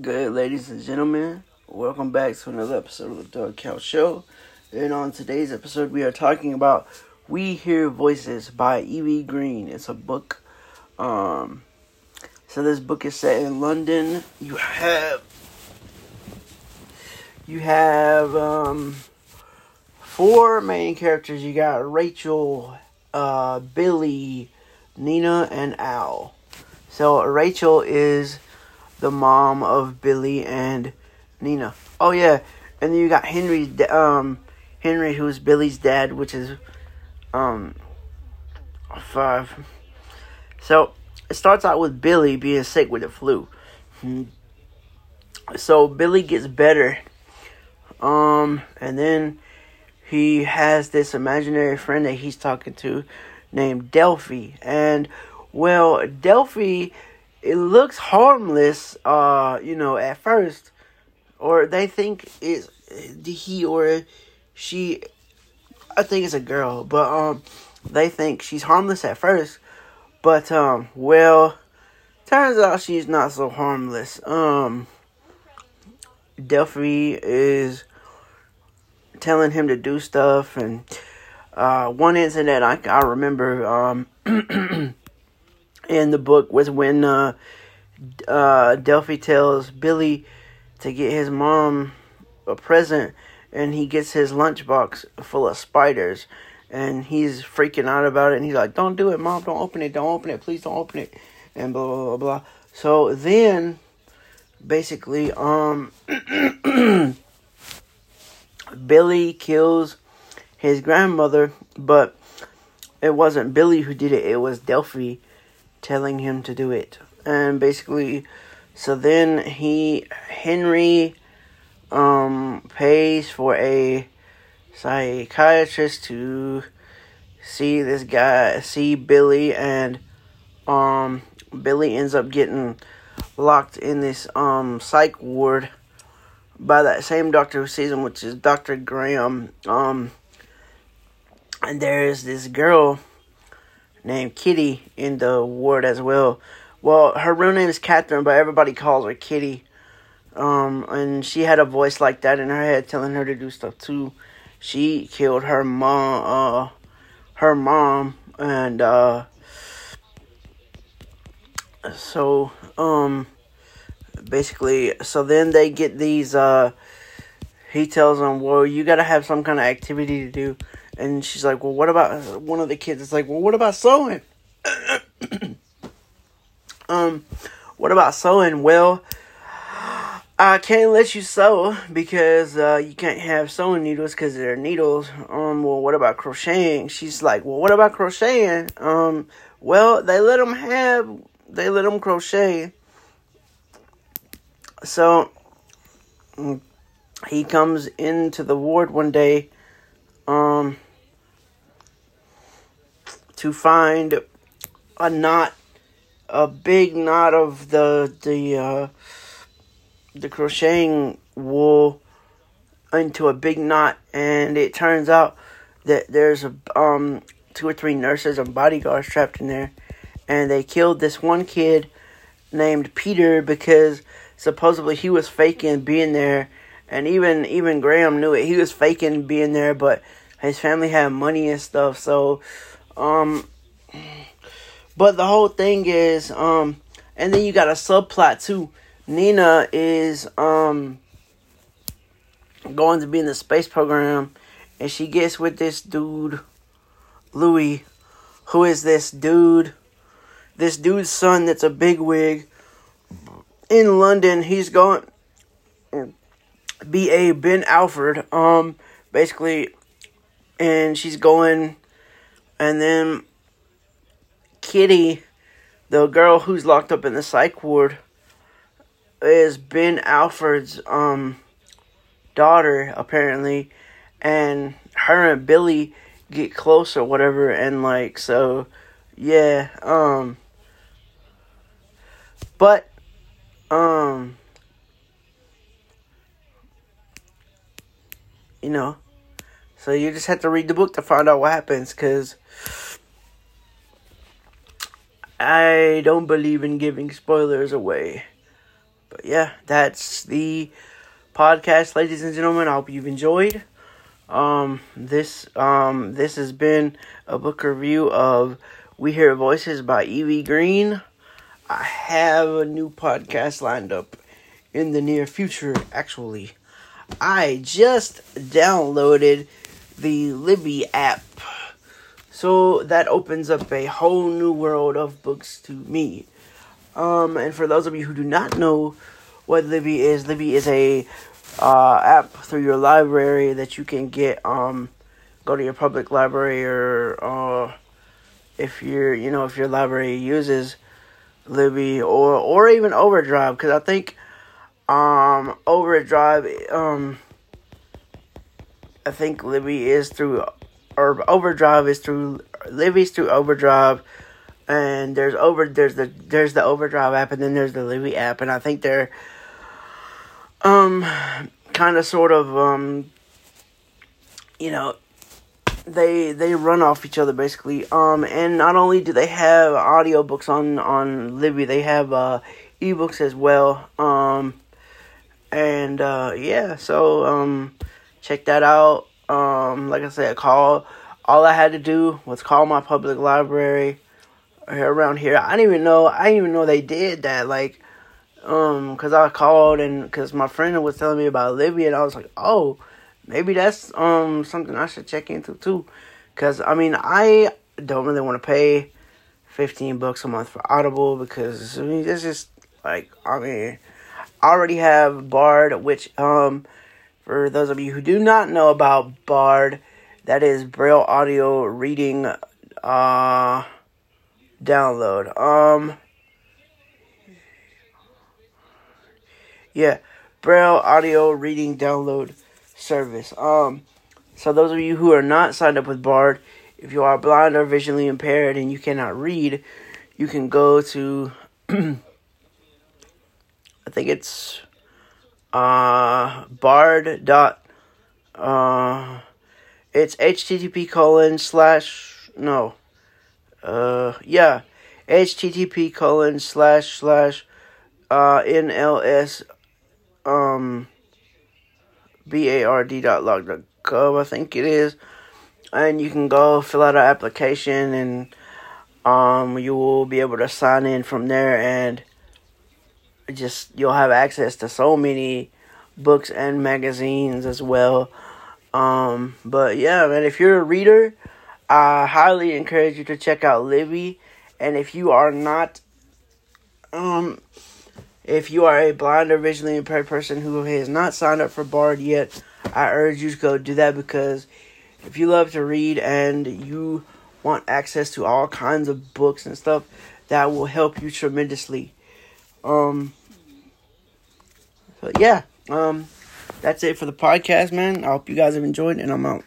Good, ladies and gentlemen. Welcome back to another episode of the Doug Cow Show. And on today's episode, we are talking about We Hear Voices by Evie Green. It's a book. Um, so this book is set in London. You have you have um, four main characters. You got Rachel, uh, Billy, Nina, and Al. So Rachel is the mom of Billy and Nina. Oh yeah, and then you got Henry's um Henry, who's Billy's dad, which is um five. So it starts out with Billy being sick with the flu. So Billy gets better, um, and then he has this imaginary friend that he's talking to named Delphi, and well, Delphi it looks harmless, uh, you know, at first, or they think it's he or she. I think it's a girl, but um, they think she's harmless at first, but um, well, turns out she's not so harmless. Um, Delphi is telling him to do stuff, and uh, one incident I I remember um. in the book was when uh, uh, Delphi tells Billy to get his mom a present, and he gets his lunchbox full of spiders, and he's freaking out about it, and he's like, "Don't do it, mom! Don't open it! Don't open it! Please don't open it!" And blah blah blah. blah. So then, basically, um, Billy kills his grandmother, but it wasn't Billy who did it; it was Delphi telling him to do it. And basically, so then he, Henry, um, pays for a psychiatrist to see this guy, see Billy, and, um, Billy ends up getting locked in this, um, psych ward by that same doctor who sees him, which is Dr. Graham. Um, and there's this girl named Kitty in the ward as well. Well, her real name is Catherine, but everybody calls her Kitty. Um, and she had a voice like that in her head telling her to do stuff too. She killed her mom, uh, her mom, and, uh, so, um, basically, so then they get these, uh, he tells them, well, you gotta have some kind of activity to do. And she's like, well, what about one of the kids? It's like, well, what about sewing? um, what about sewing? Well, I can't let you sew because uh, you can't have sewing needles because they're needles. Um, well, what about crocheting? She's like, well, what about crocheting? Um, well, they let them have, they let them crochet. So mm, he comes into the ward one day, um, to find a knot, a big knot of the the uh, the crocheting wool into a big knot, and it turns out that there's a um two or three nurses and bodyguards trapped in there, and they killed this one kid named Peter because supposedly he was faking being there, and even even Graham knew it. He was faking being there, but his family had money and stuff, so um, but the whole thing is, um, and then you got a subplot too. Nina is um going to be in the space program, and she gets with this dude, Louis, who is this dude, this dude's son that's a bigwig in London. He's going be a Ben Alford, um, basically, and she's going and then Kitty, the girl who's locked up in the psych ward, is Ben Alford's um daughter apparently, and her and Billy get close or whatever, and like so, yeah. Um, but um, you know, so you just have to read the book to find out what happens, because I don't believe in giving spoilers away. But yeah, that's the podcast, ladies and gentlemen. I hope you've enjoyed. Um, this um, this has been a book review of We Hear Voices by Evie Green. I have a new podcast lined up in the near future. Actually, I just downloaded the Libby app, so that opens up a whole new world of books to me. Um, and for those of you who do not know what Libby is, Libby is a uh, app through your library that you can get. Um, go to your public library or uh, if you're, you know, if your library uses Libby or or even Overdrive, because I think um, Overdrive, um, I think Libby is through or Overdrive is through Libby's through Overdrive and there's over there's the there's the Overdrive app and then there's the Libby app and I think they're um kind of sort of um you know they they run off each other basically. Um and not only do they have audiobooks on on Libby they have uh ebooks as well. Um and uh yeah so um check that out. Um like I said call all I had to do was call my public library around here. I didn't even know I didn't even know they did that like um, cause I called and cause my friend was telling me about Libby, and I was like, oh, maybe that's um something I should check into too, cause I mean I don't really want to pay fifteen bucks a month for Audible because I mean it's just like I mean I already have Bard, which um for those of you who do not know about Bard, that is Braille audio reading uh download. Um yeah, Braille audio reading download service. Um, so those of you who are not signed up with Bard, if you are blind or visually impaired and you cannot read, you can go to I think it's uh bard dot uh it's http colon slash no. Uh yeah. Http colon slash slash uh nls um bard dot log dot gov, I think it is, and you can go fill out an application and um you will be able to sign in from there and just you'll have access to so many books and magazines as well. Um, but yeah, man, if you're a reader, I highly encourage you to check out Libby. And if you are not, um, if you are a blind or visually impaired person who has not signed up for Bard yet, I urge you to go do that because if you love to read and you want access to all kinds of books and stuff, that will help you tremendously. Um, so yeah, um, that's it for the podcast, man. I hope you guys have enjoyed, and I'm out.